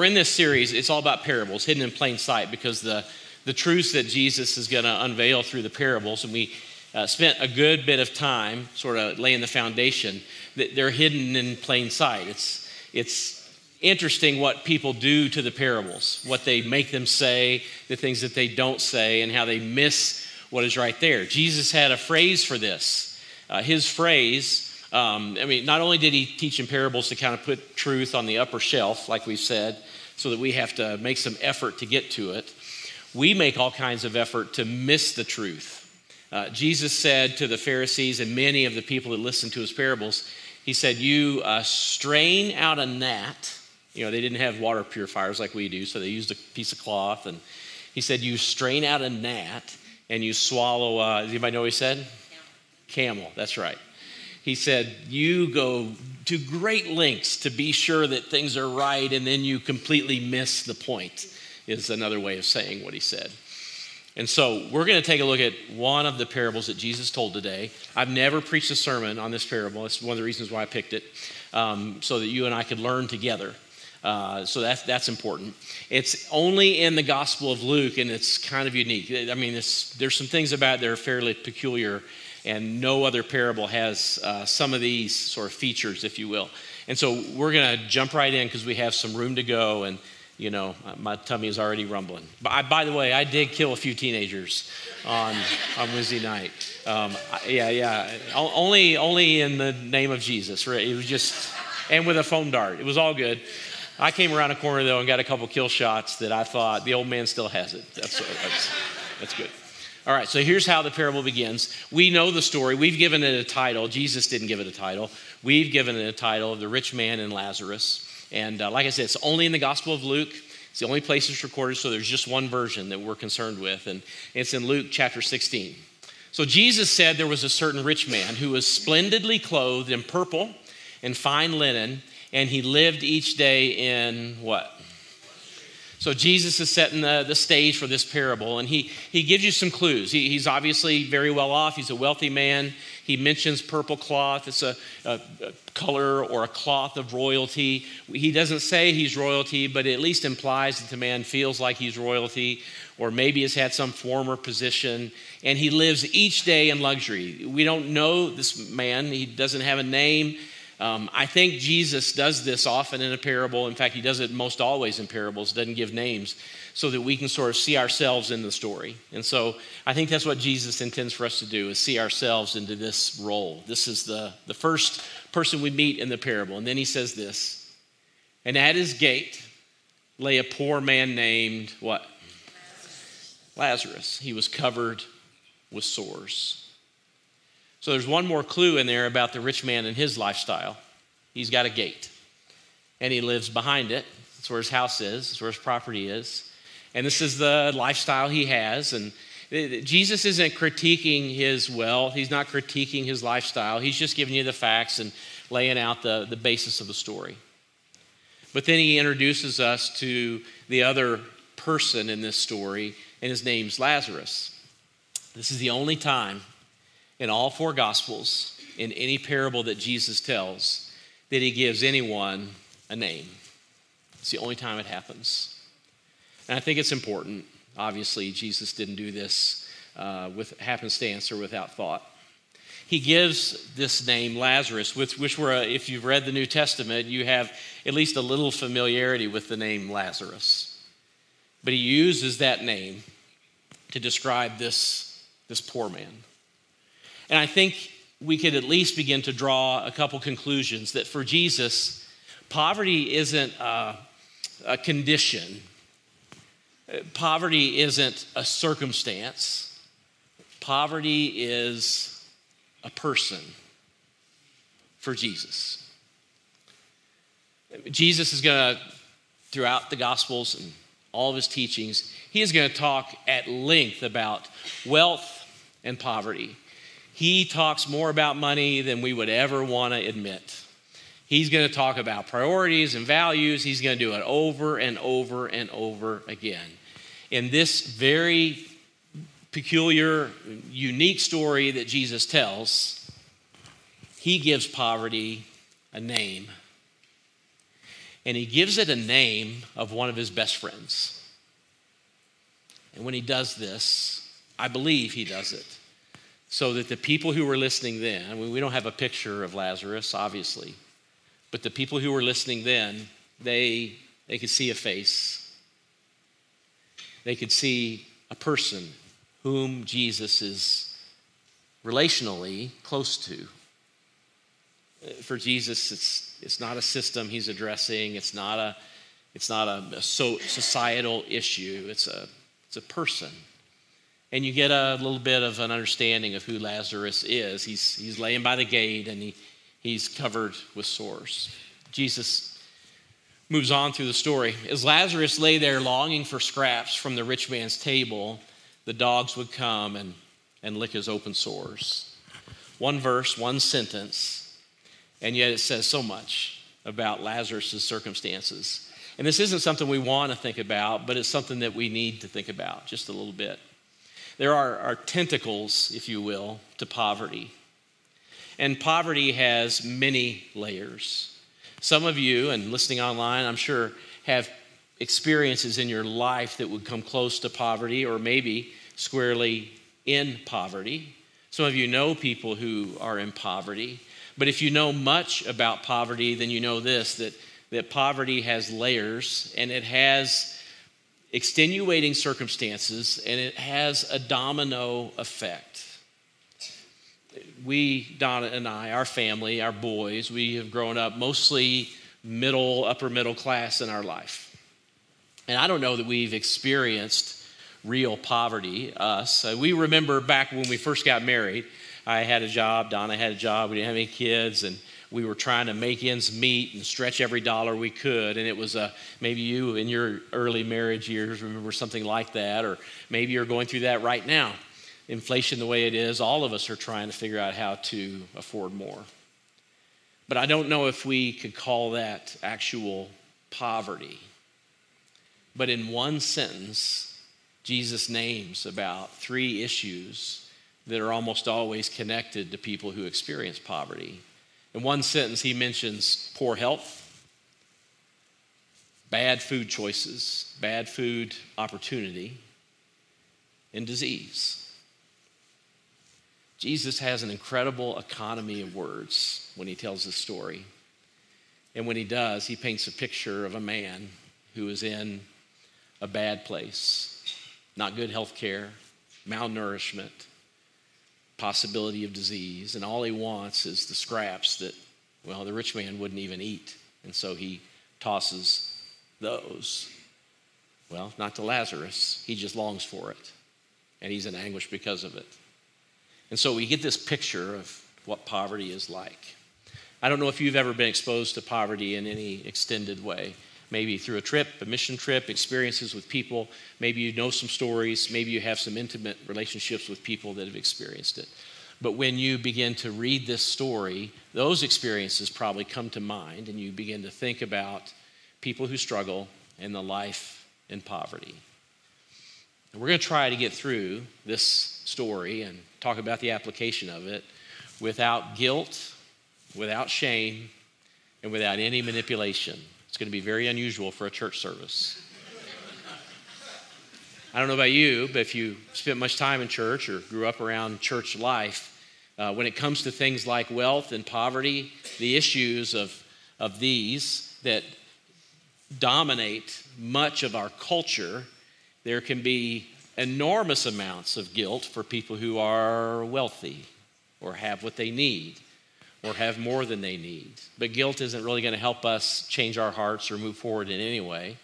we're in this series. It's all about parables, hidden in plain sight, because the, the truths that Jesus is going to unveil through the parables, and we uh, spent a good bit of time sort of laying the foundation that they're hidden in plain sight. It's, it's interesting what people do to the parables, what they make them say, the things that they don't say, and how they miss what is right there. Jesus had a phrase for this. Uh, his phrase, um, I mean, not only did he teach in parables to kind of put truth on the upper shelf, like we've said, so that we have to make some effort to get to it, we make all kinds of effort to miss the truth. Uh, Jesus said to the Pharisees and many of the people that listened to his parables, he said, You uh, strain out a gnat. You know, they didn't have water purifiers like we do, so they used a piece of cloth. And he said, You strain out a gnat and you swallow, uh, does anybody know what he said? Camel. Camel, that's right. He said, You go to great lengths to be sure that things are right, and then you completely miss the point, is another way of saying what he said. And so we're going to take a look at one of the parables that Jesus told today. I've never preached a sermon on this parable. It's one of the reasons why I picked it, um, so that you and I could learn together. Uh, so that's, that's important. It's only in the Gospel of Luke, and it's kind of unique. I mean, there's some things about it that are fairly peculiar, and no other parable has uh, some of these sort of features, if you will. And so we're going to jump right in because we have some room to go and you know, my tummy is already rumbling. But I, by the way, I did kill a few teenagers on, on Wednesday night. Um, yeah, yeah. Only, only in the name of Jesus, right? It was just, and with a foam dart. It was all good. I came around a corner though and got a couple kill shots that I thought the old man still has it. That's, that's, that's good. All right, so here's how the parable begins. We know the story. We've given it a title. Jesus didn't give it a title. We've given it a title of the rich man and Lazarus. And uh, like I said, it's only in the Gospel of Luke. It's the only place it's recorded, so there's just one version that we're concerned with, and it's in Luke chapter 16. So Jesus said there was a certain rich man who was splendidly clothed in purple and fine linen, and he lived each day in what? So Jesus is setting the, the stage for this parable, and he, he gives you some clues. He, he's obviously very well off. He's a wealthy man. He mentions purple cloth. It's a, a, a, color or a cloth of royalty. He doesn't say he's royalty, but it at least implies that the man feels like he's royalty, or maybe has had some former position. And he lives each day in luxury. We don't know this man, he doesn't have a name. Um, I think Jesus does this often in a parable. In fact, he does it most always in parables, doesn't give names, so that we can sort of see ourselves in the story. And so I think that's what Jesus intends for us to do, is see ourselves into this role. This is the, the first person we meet in the parable. And then he says this, and at his gate lay a poor man named what? Lazarus. He was covered with sores. So there's one more clue in there about the rich man and his lifestyle. He's got a gate, and he lives behind it. That's where his house is, that's where his property is. And this is the lifestyle he has. And Jesus isn't critiquing his wealth, he's not critiquing his lifestyle. He's just giving you the facts and laying out the, the basis of the story. But then he introduces us to the other person in this story, and his name's Lazarus. This is the only time in all four Gospels, in any parable that Jesus tells, that he gives anyone a name. It's the only time it happens. And I think it's important. Obviously, Jesus didn't do this uh, with happenstance or without thought. He gives this name Lazarus, which, which were, uh, if you've read the New Testament, you have at least a little familiarity with the name Lazarus. But he uses that name to describe this, this poor man. And I think we could at least begin to draw a couple conclusions that for Jesus, poverty isn't a, a condition, poverty isn't a circumstance, poverty is a person for Jesus. Jesus is going to, throughout the Gospels and all of his teachings, he is going to talk at length about wealth and poverty. He talks more about money than we would ever want to admit. He's going to talk about priorities and values. He's going to do it over and over and over again. In this very peculiar, unique story that Jesus tells, he gives poverty a name. and he gives it a name of one of his best friends. And when he does this, I believe he does it so that the people who were listening then, I mean, we don't have a picture of Lazarus, obviously, but the people who were listening then, they, they could see a face. They could see a person whom Jesus is relationally close to. Uh, for Jesus, it's, it's not a system he's addressing, it's not a, it's not a, a so, societal issue, it's a, it's a person. And you get a little bit of an understanding of who Lazarus is. He's, he's laying by the gate and he, he's covered with sores. Jesus moves on through the story. As Lazarus lay there longing for scraps from the rich man's table, the dogs would come and, and lick his open sores. One verse, one sentence, and yet it says so much about Lazarus' circumstances. And this isn't something we want to think about, but it's something that we need to think about just a little bit. There are, are tentacles, if you will, to poverty. And poverty has many layers. Some of you, and listening online, I'm sure, have experiences in your life that would come close to poverty or maybe squarely in poverty. Some of you know people who are in poverty. But if you know much about poverty, then you know this that, that poverty has layers and it has extenuating circumstances, and it has a domino effect. We, Donna and I, our family, our boys, we have grown up mostly middle, upper middle class in our life. And I don't know that we've experienced real poverty, us. Uh, we remember back when we first got married, I had a job, Donna had a job, we didn't have any kids, and we were trying to make ends meet and stretch every dollar we could. And it was a, maybe you in your early marriage years remember something like that, or maybe you're going through that right now. Inflation, the way it is, all of us are trying to figure out how to afford more. But I don't know if we could call that actual poverty. But in one sentence, Jesus names about three issues that are almost always connected to people who experience poverty. In one sentence, he mentions poor health, bad food choices, bad food opportunity, and disease. Jesus has an incredible economy of words when he tells this story. And when he does, he paints a picture of a man who is in a bad place, not good health care, malnourishment, possibility of disease, and all he wants is the scraps that, well, the rich man wouldn't even eat. And so he tosses those. Well, not to Lazarus, he just longs for it, and he's in anguish because of it. And so we get this picture of what poverty is like. I don't know if you've ever been exposed to poverty in any extended way maybe through a trip, a mission trip, experiences with people. Maybe you know some stories. Maybe you have some intimate relationships with people that have experienced it. But when you begin to read this story, those experiences probably come to mind, and you begin to think about people who struggle and the life in poverty. And we're going to try to get through this story and talk about the application of it without guilt, without shame, and without any manipulation. Going to be very unusual for a church service. I don't know about you, but if you spent much time in church or grew up around church life, uh, when it comes to things like wealth and poverty, the issues of, of these that dominate much of our culture, there can be enormous amounts of guilt for people who are wealthy or have what they need or have more than they need. But guilt isn't really going to help us change our hearts or move forward in any way.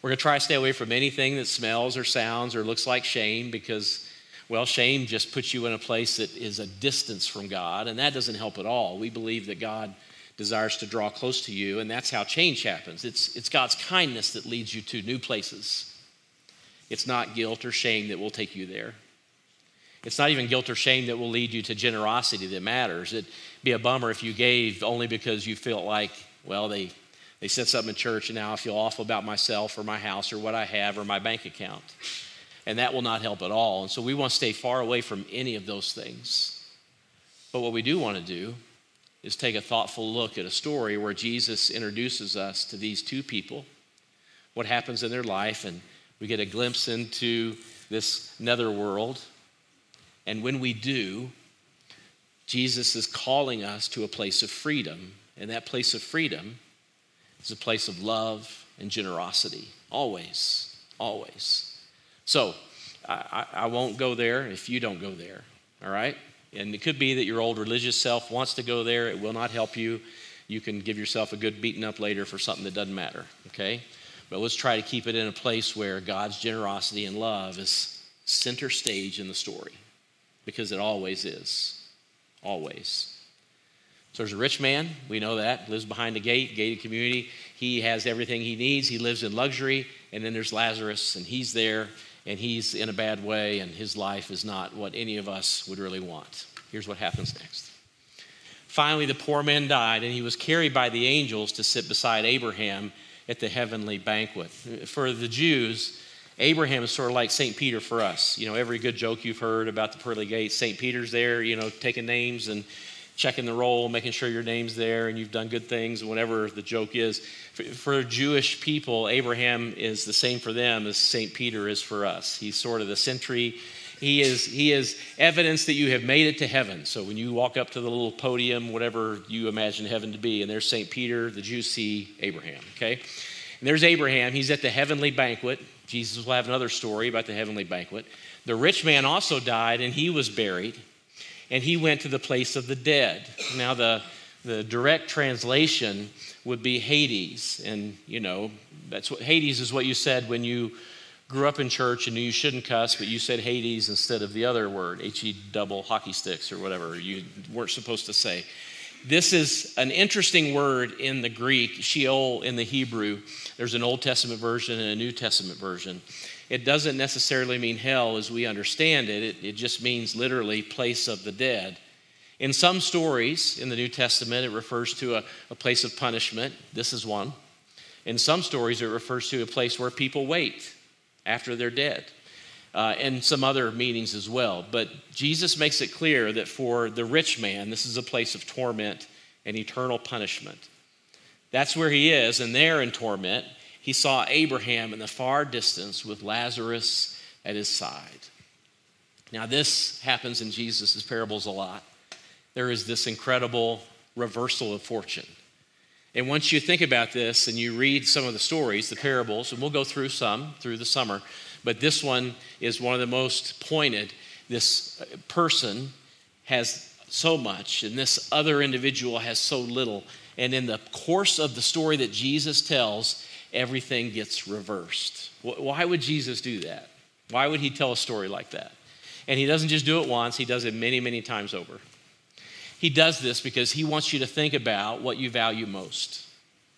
We're going to try to stay away from anything that smells or sounds or looks like shame because, well, shame just puts you in a place that is a distance from God, and that doesn't help at all. We believe that God desires to draw close to you, and that's how change happens. It's, it's God's kindness that leads you to new places. It's not guilt or shame that will take you there. It's not even guilt or shame that will lead you to generosity that matters. It'd be a bummer if you gave only because you felt like, well, they, they said something in church and now I feel awful about myself or my house or what I have or my bank account. And that will not help at all. And so we want to stay far away from any of those things. But what we do want to do is take a thoughtful look at a story where Jesus introduces us to these two people, what happens in their life, and we get a glimpse into this nether world. And when we do, Jesus is calling us to a place of freedom. And that place of freedom is a place of love and generosity. Always, always. So, I, I, won't go there if you don't go there, all right? And it could be that your old religious self wants to go there. It will not help you. You can give yourself a good beating up later for something that doesn't matter, okay? But let's try to keep it in a place where God's generosity and love is center stage in the story because it always is. Always. So there's a rich man, we know that, lives behind a gate, gated community. He has everything he needs, he lives in luxury. And then there's Lazarus, and he's there, and he's in a bad way, and his life is not what any of us would really want. Here's what happens next. Finally, the poor man died, and he was carried by the angels to sit beside Abraham at the heavenly banquet. For the Jews, Abraham is sort of like St. Peter for us. You know, every good joke you've heard about the pearly gates, St. Peter's there, you know, taking names and checking the roll, making sure your name's there and you've done good things, whatever the joke is. For, for Jewish people, Abraham is the same for them as St. Peter is for us. He's sort of the sentry. He is, he is evidence that you have made it to heaven. So when you walk up to the little podium, whatever you imagine heaven to be, and there's St. Peter, the Jews see Abraham, okay? And there's Abraham. He's at the heavenly banquet. Jesus will have another story about the heavenly banquet. The rich man also died, and he was buried, and he went to the place of the dead. Now, the, the direct translation would be Hades. And, you know, that's what Hades is what you said when you grew up in church and knew you shouldn't cuss, but you said Hades instead of the other word, H E double hockey sticks or whatever you weren't supposed to say. This is an interesting word in the Greek, Sheol in the Hebrew. There's an Old Testament version and a New Testament version. It doesn't necessarily mean hell as we understand it, it, it just means literally place of the dead. In some stories in the New Testament, it refers to a, a place of punishment. This is one. In some stories, it refers to a place where people wait after they're dead. Uh, and some other meanings as well. But Jesus makes it clear that for the rich man, this is a place of torment and eternal punishment. That's where he is, and there in torment, he saw Abraham in the far distance with Lazarus at his side. Now, this happens in Jesus' parables a lot. There is this incredible reversal of fortune. And once you think about this and you read some of the stories, the parables, and we'll go through some through the summer, but this one is one of the most pointed. This person has so much, and this other individual has so little. And in the course of the story that Jesus tells, everything gets reversed. Why would Jesus do that? Why would he tell a story like that? And he doesn't just do it once, he does it many, many times over. He does this because he wants you to think about what you value most.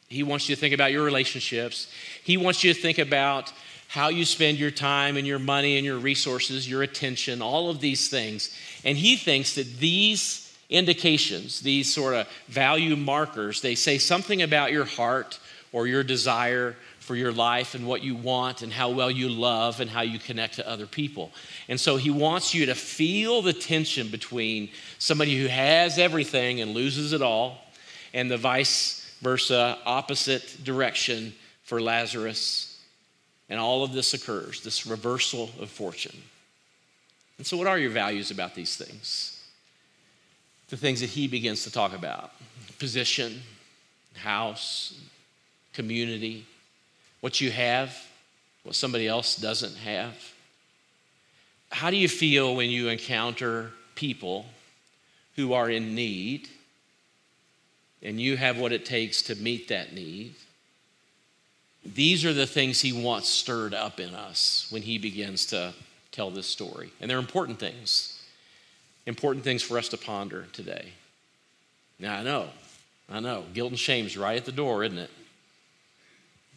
He wants you to think about your relationships. He wants you to think about how you spend your time and your money and your resources, your attention, all of these things. And he thinks that these indications, these sort of value markers, they say something about your heart or your desire for your life and what you want and how well you love and how you connect to other people. And so he wants you to feel the tension between somebody who has everything and loses it all and the vice versa opposite direction for Lazarus and all of this occurs, this reversal of fortune. And so, what are your values about these things? The things that he begins to talk about position, house, community, what you have, what somebody else doesn't have. How do you feel when you encounter people who are in need and you have what it takes to meet that need? These are the things he wants stirred up in us when he begins to tell this story. And they're important things, important things for us to ponder today. Now, I know, I know, guilt and shame is right at the door, isn't it?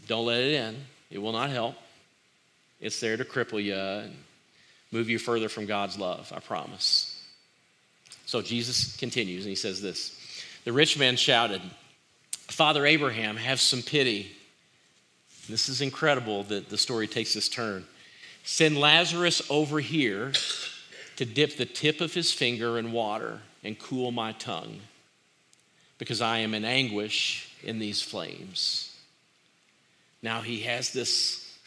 Don't let it in, it will not help. It's there to cripple you and move you further from God's love, I promise. So Jesus continues and he says this The rich man shouted, Father Abraham, have some pity this is incredible that the story takes this turn. Send Lazarus over here to dip the tip of his finger in water and cool my tongue. because I am in anguish in these flames. Now he has this,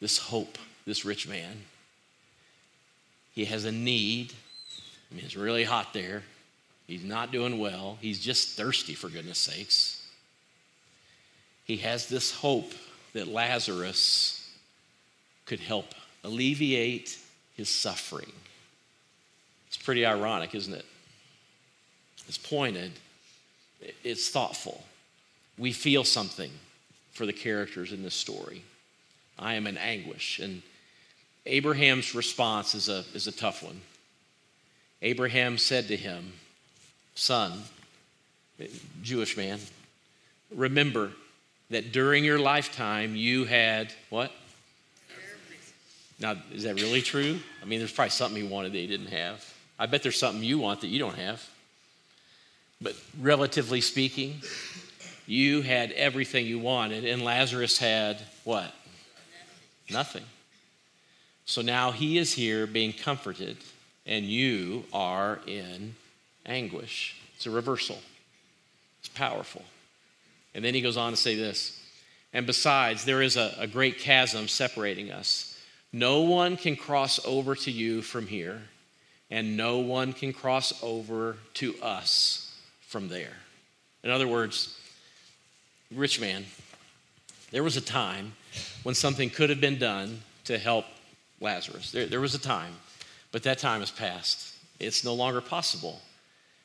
this hope, this rich man. He has a need. I mean, it's really hot there. He's not doing well. He's just thirsty, for goodness sakes. He has this hope that Lazarus could help alleviate his suffering. It's pretty ironic, isn't it? It's pointed, it's thoughtful. We feel something for the characters in this story. I am in anguish. And Abraham's response is a, is a tough one. Abraham said to him, Son, Jewish man, remember that during your lifetime you had what? Now, is that really true? I mean, there's probably something he wanted that he didn't have. I bet there's something you want that you don't have. But relatively speaking, you had everything you wanted, and Lazarus had what? Nothing. So now he is here being comforted, and you are in anguish. It's a reversal, it's powerful. And then he goes on to say this and besides, there is a, a great chasm separating us. No one can cross over to you from here, and no one can cross over to us from there. In other words, rich man, there was a time when something could have been done to help Lazarus. There, there was a time, but that time has passed. It's no longer possible.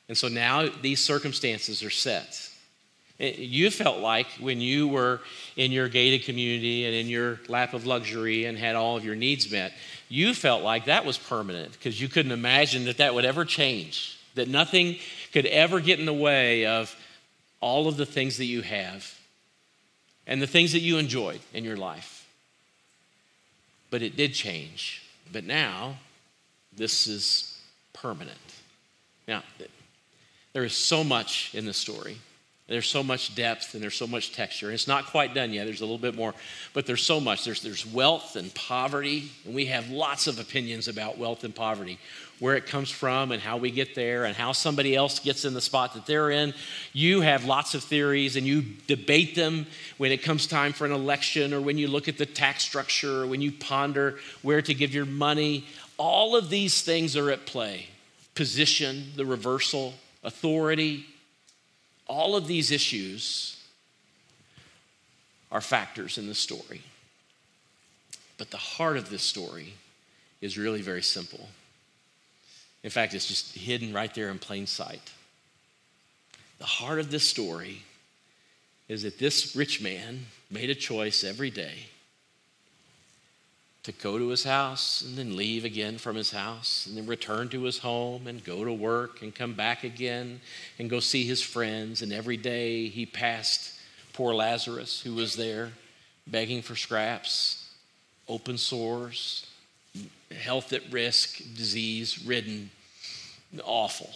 And so now these circumstances are set. Eh, you felt like when you were in your gated community and in your lap of luxury and had all of your needs met, you felt like that was permanent because you couldn't imagine that that would ever change, that nothing could ever get in the way of all of the things that you have and the things that you enjoyed in your life. But it did change. But now, this is permanent. Now, there is so much in the story. There's so much depth and there's so much texture. It's not quite done yet. There's a little bit more, but there's so much. There's, there's wealth and poverty, and we have lots of opinions about wealth and poverty, where it comes from and how we get there and how somebody else gets in the spot that they're in. You have lots of theories and you debate them when it comes time for an election or when you look at the tax structure or when you ponder where to give your money. All of these things are at play position, the reversal, authority all of these issues are factors in the story. But the heart of this story is really very simple. In fact, it's just hidden right there in plain sight. The heart of this story is that this rich man made a choice every day to go to his house and then leave again from his house and then return to his home and go to work and come back again and go see his friends. And every day he passed poor Lazarus, who was there begging for scraps, open sores, health at risk, disease ridden, awful.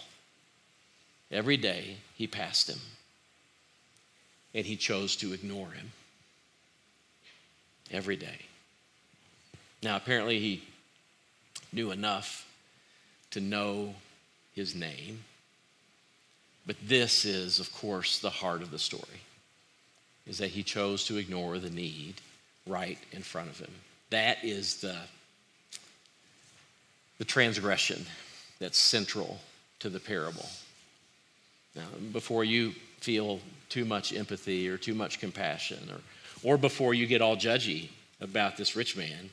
Every day he passed him and he chose to ignore him. Every day. Now, apparently, he knew enough to know his name. But this is, of course, the heart of the story is that he chose to ignore the need right in front of him. That is the, the transgression that's central to the parable. Now, before you feel too much empathy or too much compassion, or, or before you get all judgy about this rich man,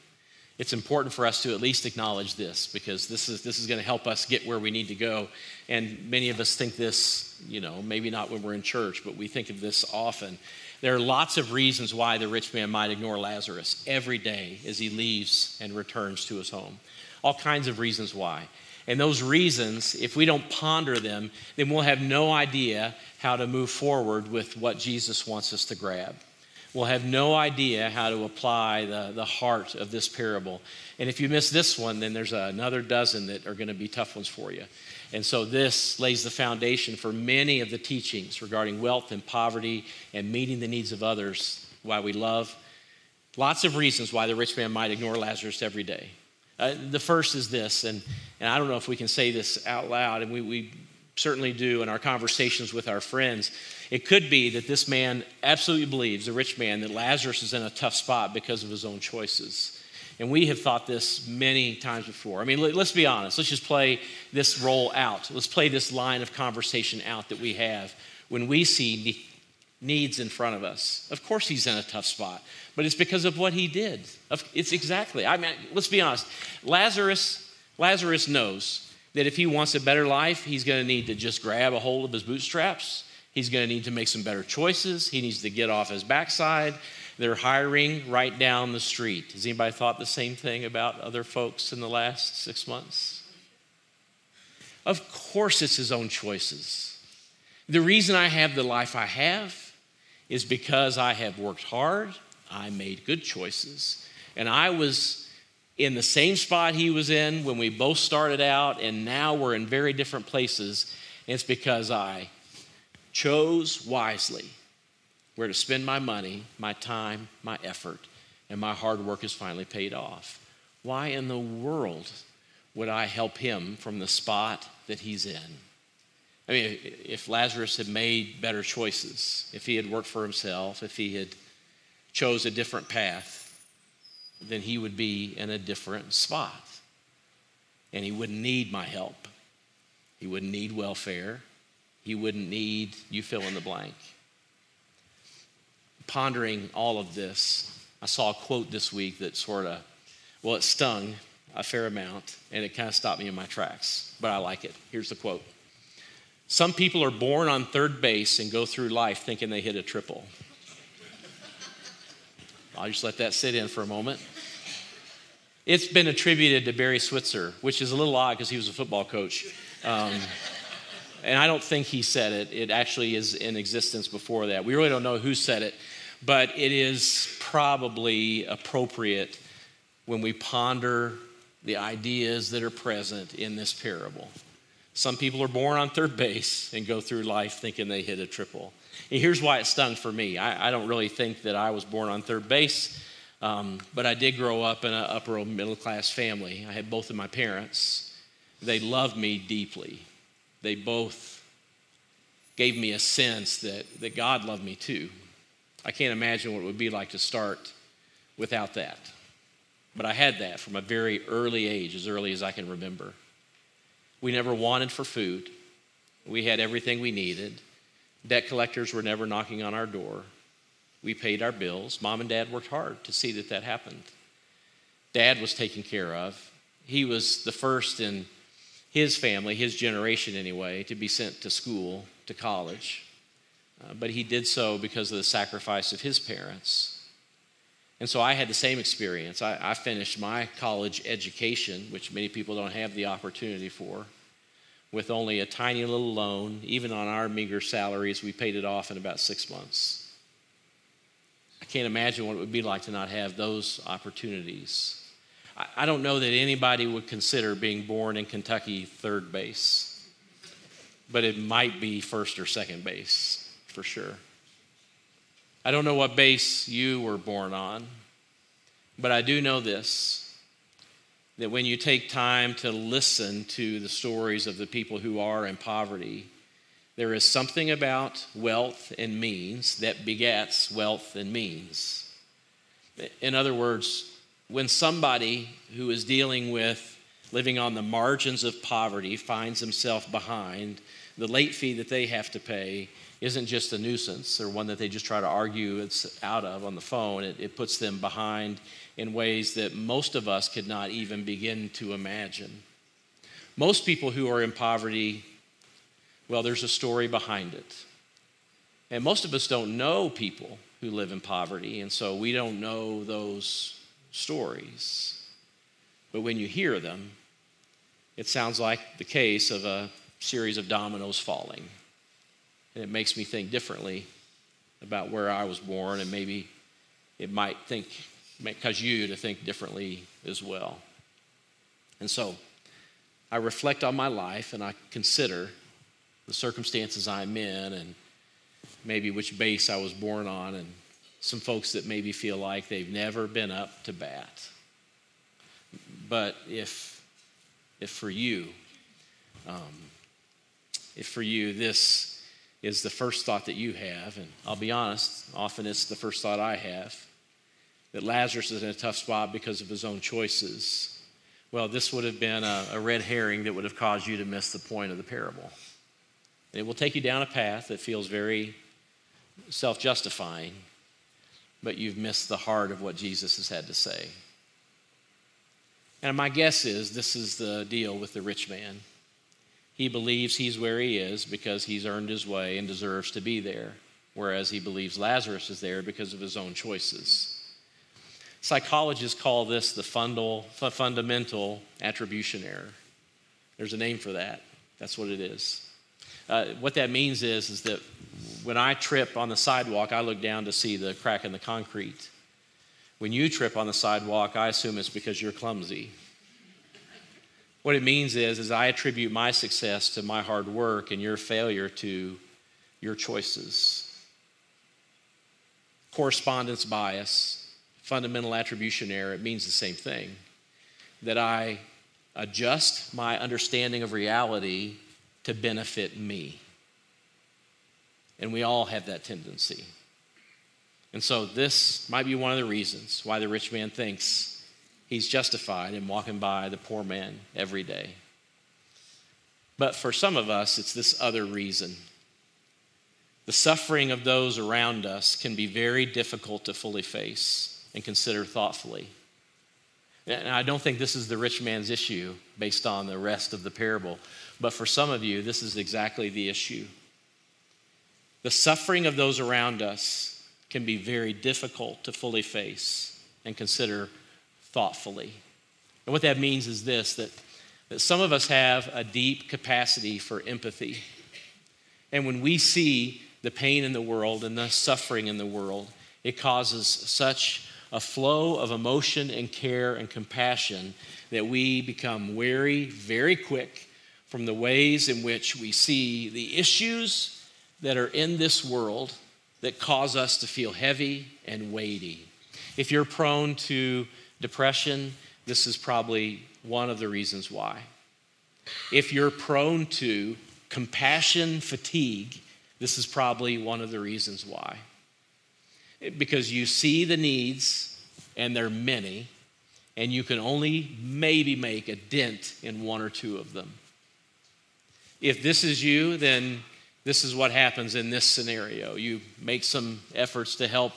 it's important for us to at least acknowledge this because this is, this is going to help us get where we need to go. And many of us think this, you know, maybe not when we're in church, but we think of this often. There are lots of reasons why the rich man might ignore Lazarus every day as he leaves and returns to his home. All kinds of reasons why. And those reasons, if we don't ponder them, then we'll have no idea how to move forward with what Jesus wants us to grab will have no idea how to apply the, the heart of this parable. And if you miss this one, then there's another dozen that are going to be tough ones for you. And so this lays the foundation for many of the teachings regarding wealth and poverty and meeting the needs of others, why we love. Lots of reasons why the rich man might ignore Lazarus every day. Uh, the first is this, and, and I don't know if we can say this out loud, and we, we certainly do in our conversations with our friends. It could be that this man absolutely believes, the rich man, that Lazarus is in a tough spot because of his own choices. And we have thought this many times before. I mean, let's be honest. Let's just play this role out. Let's play this line of conversation out that we have when we see needs in front of us. Of course, he's in a tough spot, but it's because of what he did. It's exactly. I mean, let's be honest. Lazarus, Lazarus knows that if he wants a better life, he's going to need to just grab a hold of his bootstraps. He's going to need to make some better choices. He needs to get off his backside. They're hiring right down the street. Has anybody thought the same thing about other folks in the last six months? Of course, it's his own choices. The reason I have the life I have is because I have worked hard, I made good choices, and I was in the same spot he was in when we both started out, and now we're in very different places. It's because I chose wisely where to spend my money, my time, my effort, and my hard work is finally paid off. Why in the world would I help him from the spot that he's in? I mean, if Lazarus had made better choices, if he had worked for himself, if he had chose a different path, then he would be in a different spot. And he wouldn't need my help. He wouldn't need welfare. He wouldn't need you fill in the blank. Pondering all of this, I saw a quote this week that sort of, well, it stung a fair amount and it kind of stopped me in my tracks, but I like it. Here's the quote some people are born on third base and go through life thinking they hit a triple. I'll just let that sit in for a moment. It's been attributed to Barry Switzer, which is a little odd because he was a football coach. Um, and I don't think he said it. It actually is in existence before that. We really don't know who said it, but it is probably appropriate when we ponder the ideas that are present in this parable. Some people are born on third base and go through life thinking they hit a triple. And here's why it stung for me. I, I don't really think that I was born on third base, um, but I did grow up in an upper middle class family. I had both of my parents. They loved me deeply. They both gave me a sense that, that God loved me too. I can't imagine what it would be like to start without that. But I had that from a very early age, as early as I can remember. We never wanted for food. We had everything we needed. Debt collectors were never knocking on our door. We paid our bills. Mom and dad worked hard to see that that happened. Dad was taken care of. He was the first in his family, his generation anyway, to be sent to school, to college. Uh, but he did so because of the sacrifice of his parents. And so I had the same experience. I, I, finished my college education, which many people don't have the opportunity for, with only a tiny little loan. Even on our meager salaries, we paid it off in about six months. I can't imagine what it would be like to not have those opportunities. I, don't know that anybody would consider being born in Kentucky third base, but it might be first or second base for sure. I don't know what base you were born on, but I do know this that when you take time to listen to the stories of the people who are in poverty, there is something about wealth and means that begets wealth and means. In other words, when somebody who is dealing with living on the margins of poverty finds himself behind, the late fee that they have to pay isn't just a nuisance or one that they just try to argue it's out of on the phone. It, it puts them behind in ways that most of us could not even begin to imagine. Most people who are in poverty, well, there's a story behind it. And most of us don't know people who live in poverty, and so we don't know those stories. But when you hear them, it sounds like the case of a series of dominoes falling. And it makes me think differently about where I was born, and maybe it might think, cause you to think differently as well. And so I reflect on my life and I consider the circumstances I'm in and maybe which base I was born on, and some folks that maybe feel like they've never been up to bat. But if, if for you, um, if for you this is the first thought that you have, and I'll be honest, often it's the first thought I have, that Lazarus is in a tough spot because of his own choices, well, this would have been a, a red herring that would have caused you to miss the point of the parable. And it will take you down a path that feels very self justifying, but you've missed the heart of what Jesus has had to say. And my guess is this is the deal with the rich man. He believes he's where he is because he's earned his way and deserves to be there, whereas he believes Lazarus is there because of his own choices. Psychologists call this the fundamental attribution error. There's a name for that. That's what it is. Uh, what that means is, is that when I trip on the sidewalk, I look down to see the crack in the concrete. When you trip on the sidewalk, I assume it's because you're clumsy. What it means is, is I attribute my success to my hard work and your failure to your choices. Correspondence bias, fundamental attribution error, it means the same thing. That I adjust my understanding of reality to benefit me. And we all have that tendency. And so, this might be one of the reasons why the rich man thinks he's justified in walking by the poor man every day. But for some of us, it's this other reason. The suffering of those around us can be very difficult to fully face and consider thoughtfully. And I don't think this is the rich man's issue based on the rest of the parable, but for some of you, this is exactly the issue. The suffering of those around us can be very difficult to fully face and consider thoughtfully. And what that means is this that, that some of us have a deep capacity for empathy. And when we see the pain in the world and the suffering in the world, it causes such a flow of emotion and care and compassion that we become wary very quick from the ways in which we see the issues that are in this world that cause us to feel heavy and weighty. If you're prone to depression, this is probably one of the reasons why. If you're prone to compassion fatigue, this is probably one of the reasons why. Because you see the needs, and they're many, and you can only maybe make a dent in one or two of them. If this is you, then this is what happens in this scenario. You make some efforts to help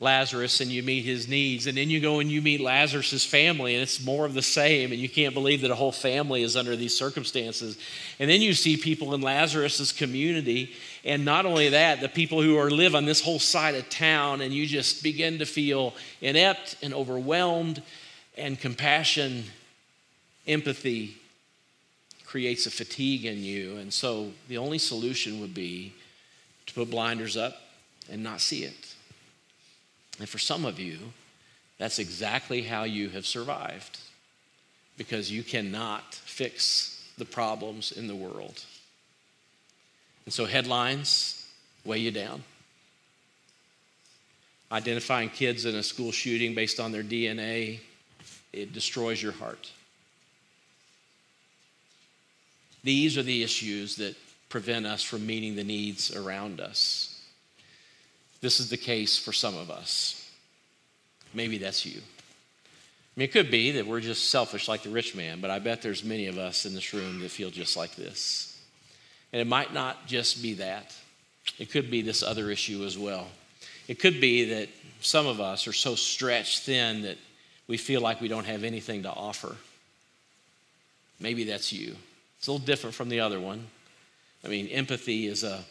Lazarus and you meet his needs, and then you go and you meet Lazarus's family, and it's more of the same, and you can't believe that a whole family is under these circumstances. And then you see people in Lazarus's community, and not only that, the people who are live on this whole side of town, and you just begin to feel inept and overwhelmed, and compassion, empathy, creates a fatigue in you. And so the only solution would be to put blinders up and not see it. And for some of you, that's exactly how you have survived because you cannot fix the problems in the world. And so headlines weigh you down. Identifying kids in a school shooting based on their DNA, it destroys your heart. These are the issues that prevent us from meeting the needs around us. This is the case for some of us. Maybe that's you. I mean, it could be that we're just selfish like the rich man, but I bet there's many of us in this room that feel just like this. And it might not just be that, it could be this other issue as well. It could be that some of us are so stretched thin that we feel like we don't have anything to offer. Maybe that's you. It's a little different from the other one. I mean, empathy is a,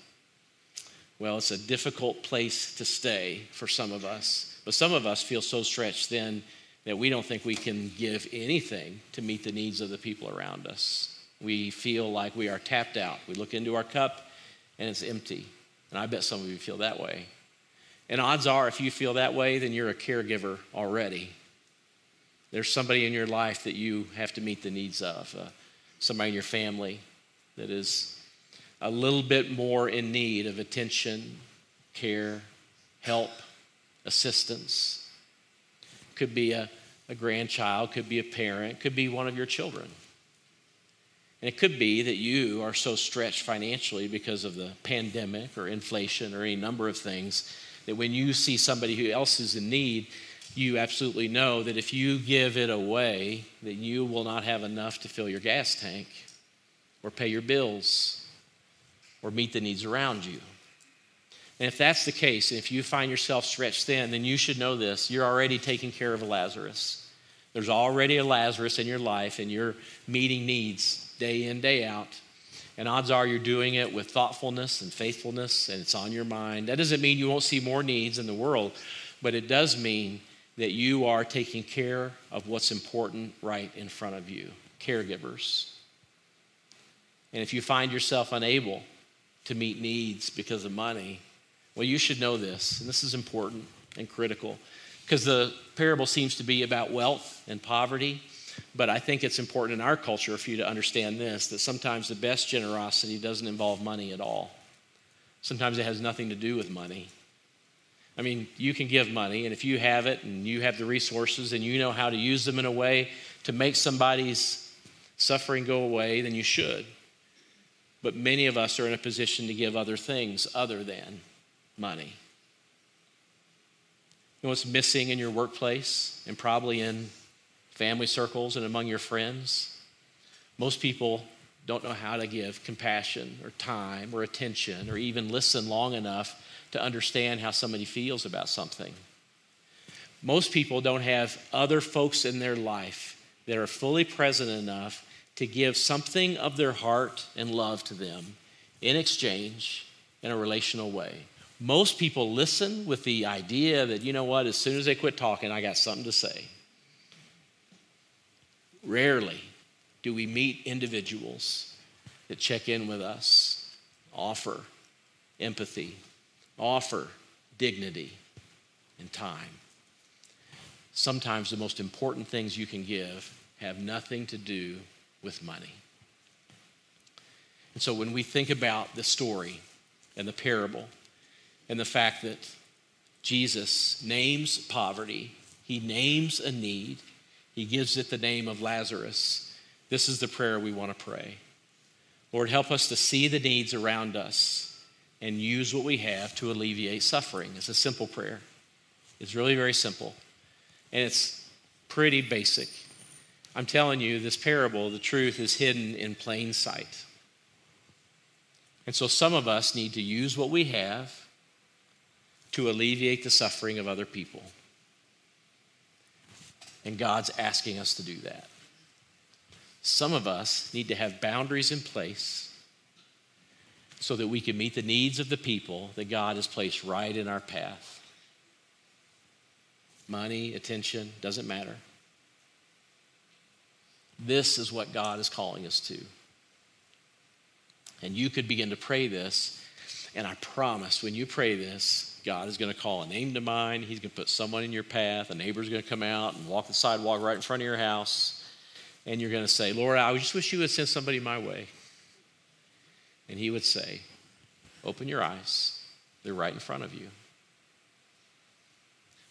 well, it's a difficult place to stay for some of us. But some of us feel so stretched thin that we don't think we can give anything to meet the needs of the people around us. We feel like we are tapped out. We look into our cup and it's empty. And I bet some of you feel that way. And odds are, if you feel that way, then you're a caregiver already. There's somebody in your life that you have to meet the needs of. Uh, somebody in your family that is a little bit more in need of attention, care, help, assistance. Could be a, a grandchild, could be a parent, could be one of your children. And it could be that you are so stretched financially because of the pandemic or inflation or any number of things that when you see somebody who else is in need, you absolutely know that if you give it away, that you will not have enough to fill your gas tank or pay your bills or meet the needs around you. And if that's the case, if you find yourself stretched thin, then you should know this. You're already taking care of a Lazarus. There's already a Lazarus in your life, and you're meeting needs day in, day out. And odds are you're doing it with thoughtfulness and faithfulness, and it's on your mind. That doesn't mean you won't see more needs in the world, but it does mean that you are taking care of what's important right in front of you. Caregivers. And if you find yourself unable to meet needs because of money, well, you should know this, and this is important and critical because the parable seems to be about wealth and poverty. But I think it's important in our culture for you to understand this that sometimes the best generosity doesn't involve money at all. Sometimes it has nothing to do with money. I mean, you can give money, and if you have it and you have the resources and you know how to use them in a way to make somebody's suffering go away, then you should. But many of us are in a position to give other things other than money. You know what's missing in your workplace and probably in family circles and among your friends? Most people don't know how to give compassion or time or attention or even listen long enough to understand how somebody feels about something. Most people don't have other folks in their life that are fully present enough to give something of their heart and love to them in exchange in a relational way. Most people listen with the idea that, you know what, as soon as they quit talking, I got something to say. Rarely do we meet individuals that check in with us, offer empathy, offer dignity and time. Sometimes the most important things you can give have nothing to do with money. And so when we think about the story and the parable and the fact that Jesus names poverty, he names a need, he gives it the name of Lazarus. This is the prayer we want to pray. Lord, help us to see the needs around us and use what we have to alleviate suffering. It's a simple prayer. It's really very simple. And it's pretty basic. I'm telling you, this parable, the truth is hidden in plain sight. And so some of us need to use what we have to alleviate the suffering of other people. And God's asking us to do that. Some of us need to have boundaries in place so that we can meet the needs of the people that God has placed right in our path. Money, attention, doesn't matter. This is what God is calling us to. And you could begin to pray this, and I promise when you pray this, God is going to call a name to mind. He's going to put someone in your path. A neighbor's going to come out and walk the sidewalk right in front of your house. And you're going to say, Lord, I just wish you would send somebody my way. And he would say, Open your eyes, they're right in front of you.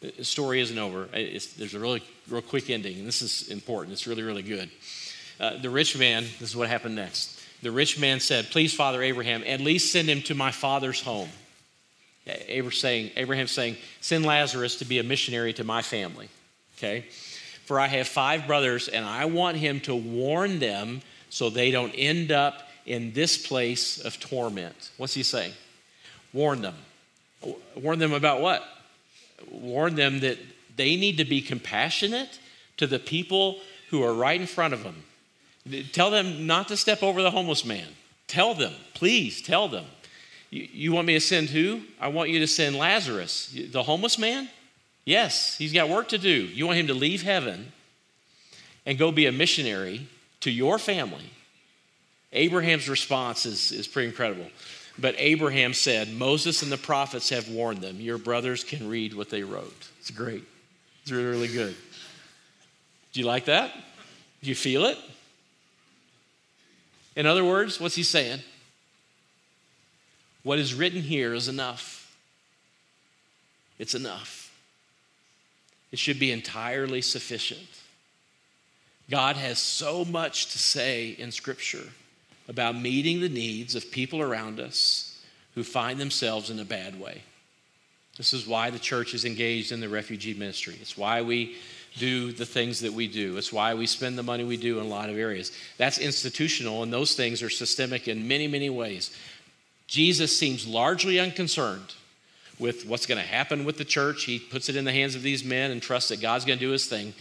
The story isn't over. It's, there's a really, real quick ending, and this is important. It's really, really good. Uh, the rich man, this is what happened next. The rich man said, Please, Father Abraham, at least send him to my father's home. Abraham saying, saying, Send Lazarus to be a missionary to my family. Okay? For I have five brothers, and I want him to warn them so they don't end up in this place of torment. What's he saying? Warn them. Warn them about what? Warn them that they need to be compassionate to the people who are right in front of them. Tell them not to step over the homeless man. Tell them, please tell them. You, want me to send who? I want you to send Lazarus, the homeless man? Yes, he's got work to do. You want him to leave heaven and go be a missionary to your family Abraham's response is, is pretty incredible. But Abraham said, Moses and the prophets have warned them. Your brothers can read what they wrote. It's great. It's really, really good. Do you like that? Do you feel it? In other words, what's he saying? What is written here is enough. It's enough. It should be entirely sufficient. God has so much to say in Scripture about meeting the needs of people around us who find themselves in a bad way. This is why the church is engaged in the refugee ministry. It's why we do the things that we do. It's why we spend the money we do in a lot of areas. That's institutional, and those things are systemic in many, many ways. Jesus seems largely unconcerned with what's going to happen with the church. He puts it in the hands of these men and trusts that God's going to do his thing.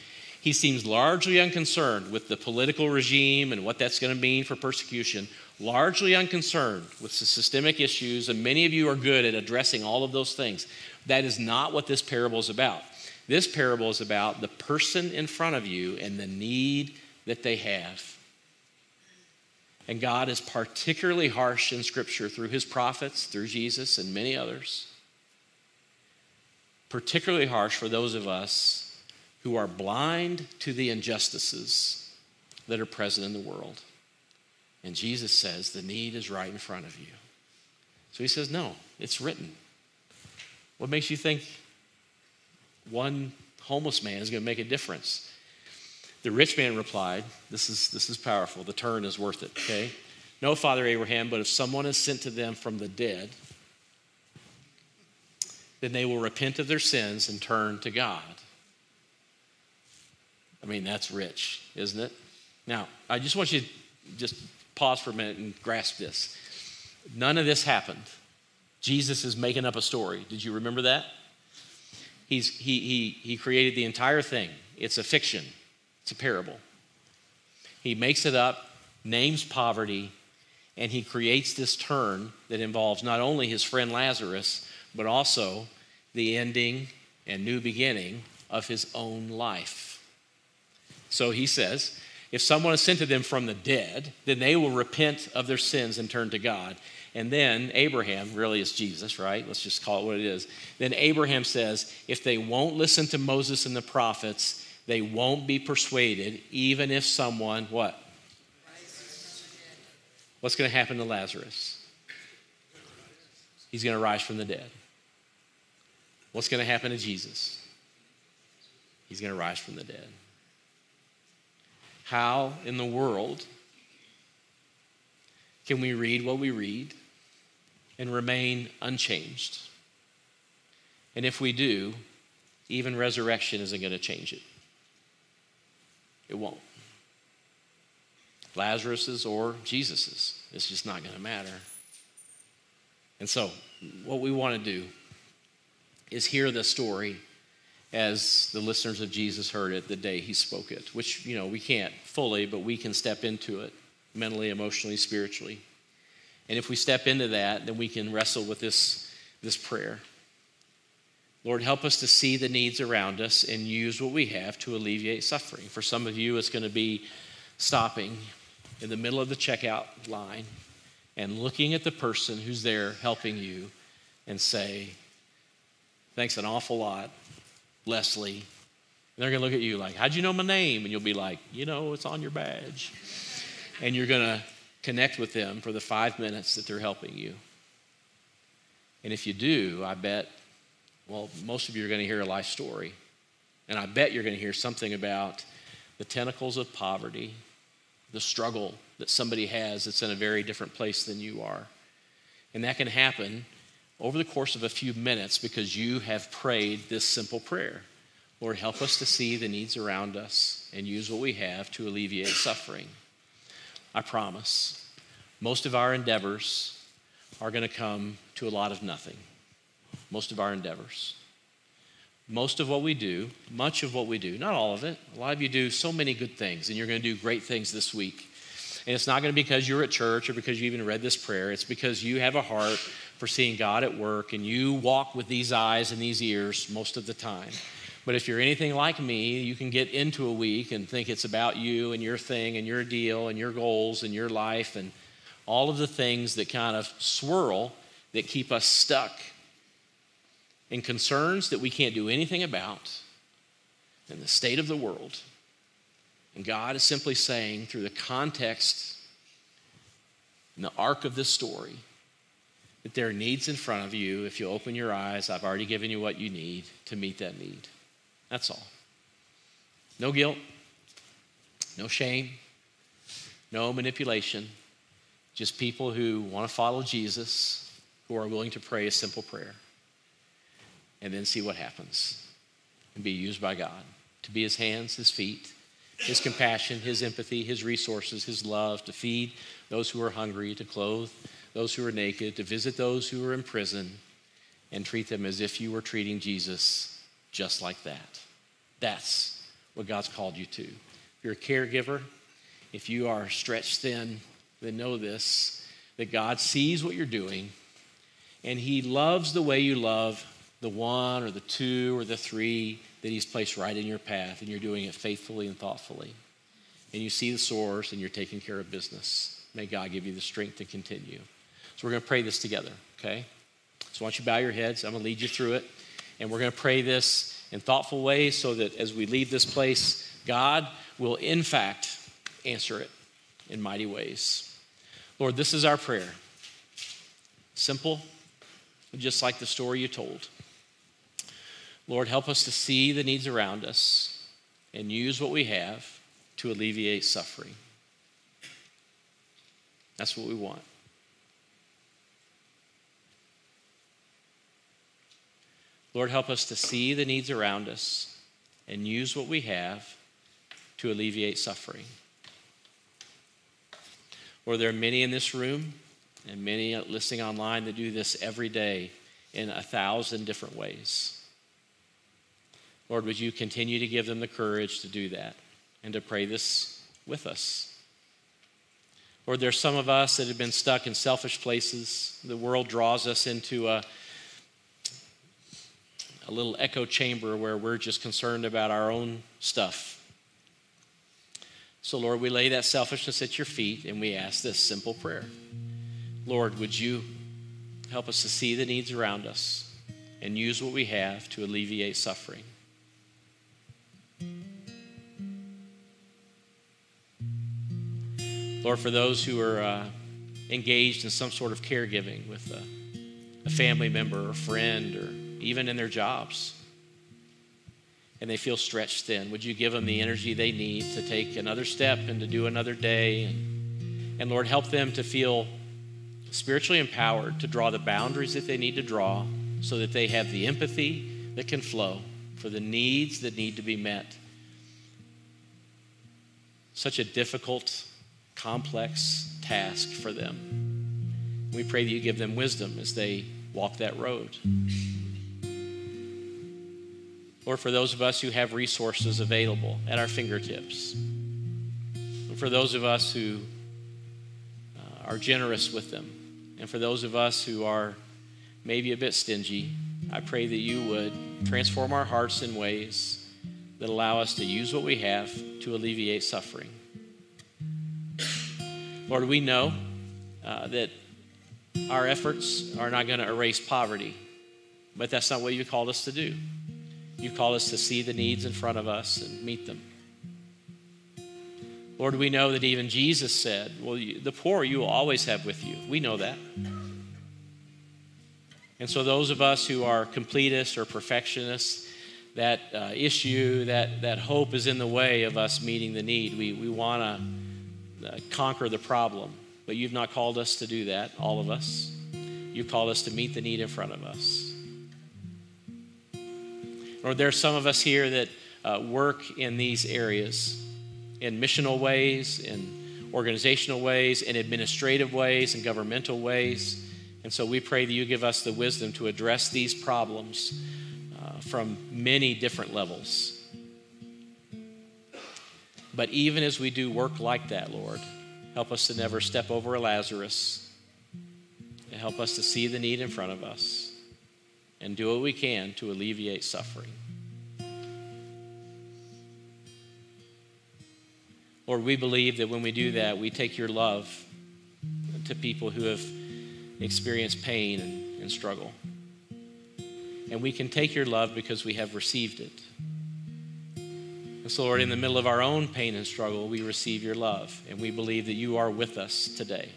He seems largely unconcerned with the political regime and what that's going to mean for persecution, largely unconcerned with the systemic issues, and many of you are good at addressing all of those things. That is not what this parable is about. This parable is about the person in front of you and the need that they have. And God is particularly harsh in Scripture through his prophets, through Jesus, and many others. Particularly harsh for those of us who are blind to the injustices that are present in the world. And Jesus says the need is right in front of you. So he says, No, it's written. What makes you think one homeless man is going to make a difference? The rich man replied, This is, this is powerful. The turn is worth it, okay? No, Father Abraham, but if someone is sent to them from the dead, then they will repent of their sins and turn to God. I mean, that's rich, isn't it? Now, I just want you to just pause for a minute and grasp this. None of this happened. Jesus is making up a story. Did you remember that? He's, he, he, he created the entire thing. It's a fiction, it's a parable. He makes it up, names poverty, and he creates this turn that involves not only his friend Lazarus, but also the ending and new beginning of his own life. So he says, if someone is sent to them from the dead, then they will repent of their sins and turn to God. And then Abraham, really is Jesus, right? Let's just call it what it is. Then Abraham says, if they won't listen to Moses and the prophets, they won't be persuaded, even if someone, what? What's going to happen to Lazarus? He's going to rise from the dead. What's going to happen to Jesus? He's going to rise from the dead. How in the world can we read what we read and remain unchanged? And if we do, even resurrection isn't going to change it. It won't. Lazarus's or Jesus's. It's just not going to matter. And so, what we want to do is hear the story as the listeners of Jesus heard it the day he spoke it, which, you know, we can't fully, but we can step into it mentally, emotionally, spiritually. And if we step into that, then we can wrestle with this, this prayer. Lord, help us to see the needs around us and use what we have to alleviate suffering. For some of you, it's going to be stopping in the middle of the checkout line and looking at the person who's there helping you and say, Thanks an awful lot Leslie. And they're going to look at you like, How'd you know my name? And you'll be like, You know, it's on your badge. And you're going to connect with them for the five minutes that they're helping you. And if you do, I bet, well, most of you are going to hear a life story. And I bet you're going to hear something about the tentacles of poverty, the struggle that somebody has that's in a very different place than you are. And that can happen over the course of a few minutes because you have prayed this simple prayer Lord, help us to see the needs around us and use what we have to alleviate suffering. I promise. Most of our endeavors are going to come to a lot of nothing. Most of our endeavors. Most of what we do, much of what we do, not all of it, a lot of you do so many good things, and you're going to do great things this week. And it's not going to be because you're at church or because you even read this prayer. It's because you have a heart for seeing God at work and you walk with these eyes and these ears most of the time. But if you're anything like me, you can get into a week and think it's about you and your thing and your deal and your goals and your life and all of the things that kind of swirl that keep us stuck in concerns that we can't do anything about in the state of the world. And God is simply saying, through the context and the arc of this story, that there are needs in front of you. If you open your eyes, I've already given you what you need to meet that need. That's all. No guilt, No shame, no manipulation, just people who want to follow Jesus, who are willing to pray a simple prayer, and then see what happens and be used by God to be his hands, his feet, his compassion, his empathy, his resources, his love, to feed those who are hungry, to clothe those who are naked, to visit those who are in prison, and treat them as if you were treating Jesus just like that. That's what God's called you to. If you're a caregiver, if you are stretched thin, then know this that God sees what you're doing, and He loves the way you love the one or the two or the three that He's placed right in your path, and you're doing it faithfully and thoughtfully. And you see the source, and you're taking care of business. May God give you the strength to continue. So we're going to pray this together, okay? So why don't you bow your heads? I'm going to lead you through it. And we're going to pray this in thoughtful ways so that as we leave this place, God will in fact answer it in mighty ways. Lord, this is our prayer. Simple, just like the story you told. Lord, help us to see the needs around us and use what we have to alleviate suffering. That's what we want. Lord, help us to see the needs around us and use what we have to alleviate suffering. Lord, there are many in this room and many listening online that do this every day in a thousand different ways. Lord, would you continue to give them the courage to do that and to pray this with us? Lord, there's some of us that have been stuck in selfish places. The world draws us into a a little echo chamber where we're just concerned about our own stuff. So, Lord, we lay that selfishness at your feet and we ask this simple prayer Lord, would you help us to see the needs around us and use what we have to alleviate suffering? Lord, for those who are uh, engaged in some sort of caregiving with a, a family member or friend or even in their jobs. And they feel stretched thin. Would you give them the energy they need to take another step and to do another day? And, and Lord, help them to feel spiritually empowered to draw the boundaries that they need to draw so that they have the empathy that can flow for the needs that need to be met. Such a difficult, complex task for them. We pray that you give them wisdom as they walk that road. Lord, for those of us who have resources available at our fingertips, and for those of us who uh, are generous with them, and for those of us who are maybe a bit stingy, I pray that you would transform our hearts in ways that allow us to use what we have to alleviate suffering. Lord, we know uh, that our efforts are not going to erase poverty, but that's not what you called us to do. You call us to see the needs in front of us and meet them. Lord, we know that even Jesus said, Well, you, the poor you will always have with you. We know that. And so, those of us who are completists or perfectionists, that uh, issue, that, that hope is in the way of us meeting the need. We, we want to uh, conquer the problem, but you've not called us to do that, all of us. You've called us to meet the need in front of us. Or there's some of us here that uh, work in these areas in missional ways, in organizational ways, in administrative ways, in governmental ways. And so we pray that you give us the wisdom to address these problems uh, from many different levels. But even as we do work like that, Lord, help us to never step over a Lazarus. And help us to see the need in front of us and do what we can to alleviate suffering. Lord, we believe that when we do that, we take your love to people who have experienced pain and, and struggle. And we can take your love because we have received it. And so, Lord, in the middle of our own pain and struggle, we receive your love. And we believe that you are with us today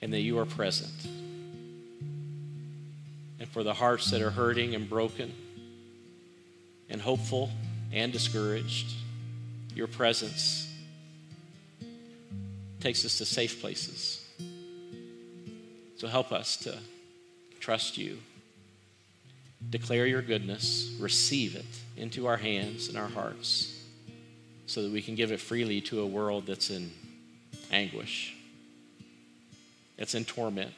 and that you are present and for the hearts that are hurting and broken and hopeful and discouraged. your presence takes us to safe places. So help us to trust you, declare your goodness, receive it into our hands and our hearts so that we can give it freely to a world that's in anguish, that's in torment.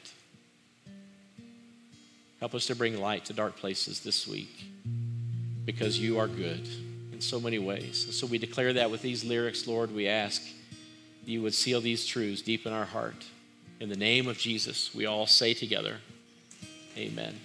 Help us to bring light to dark places this week because you are good in so many ways. And so we declare that with these lyrics, Lord, we ask you would seal these truths deep in our heart. In the name of Jesus, we all say together, Amen.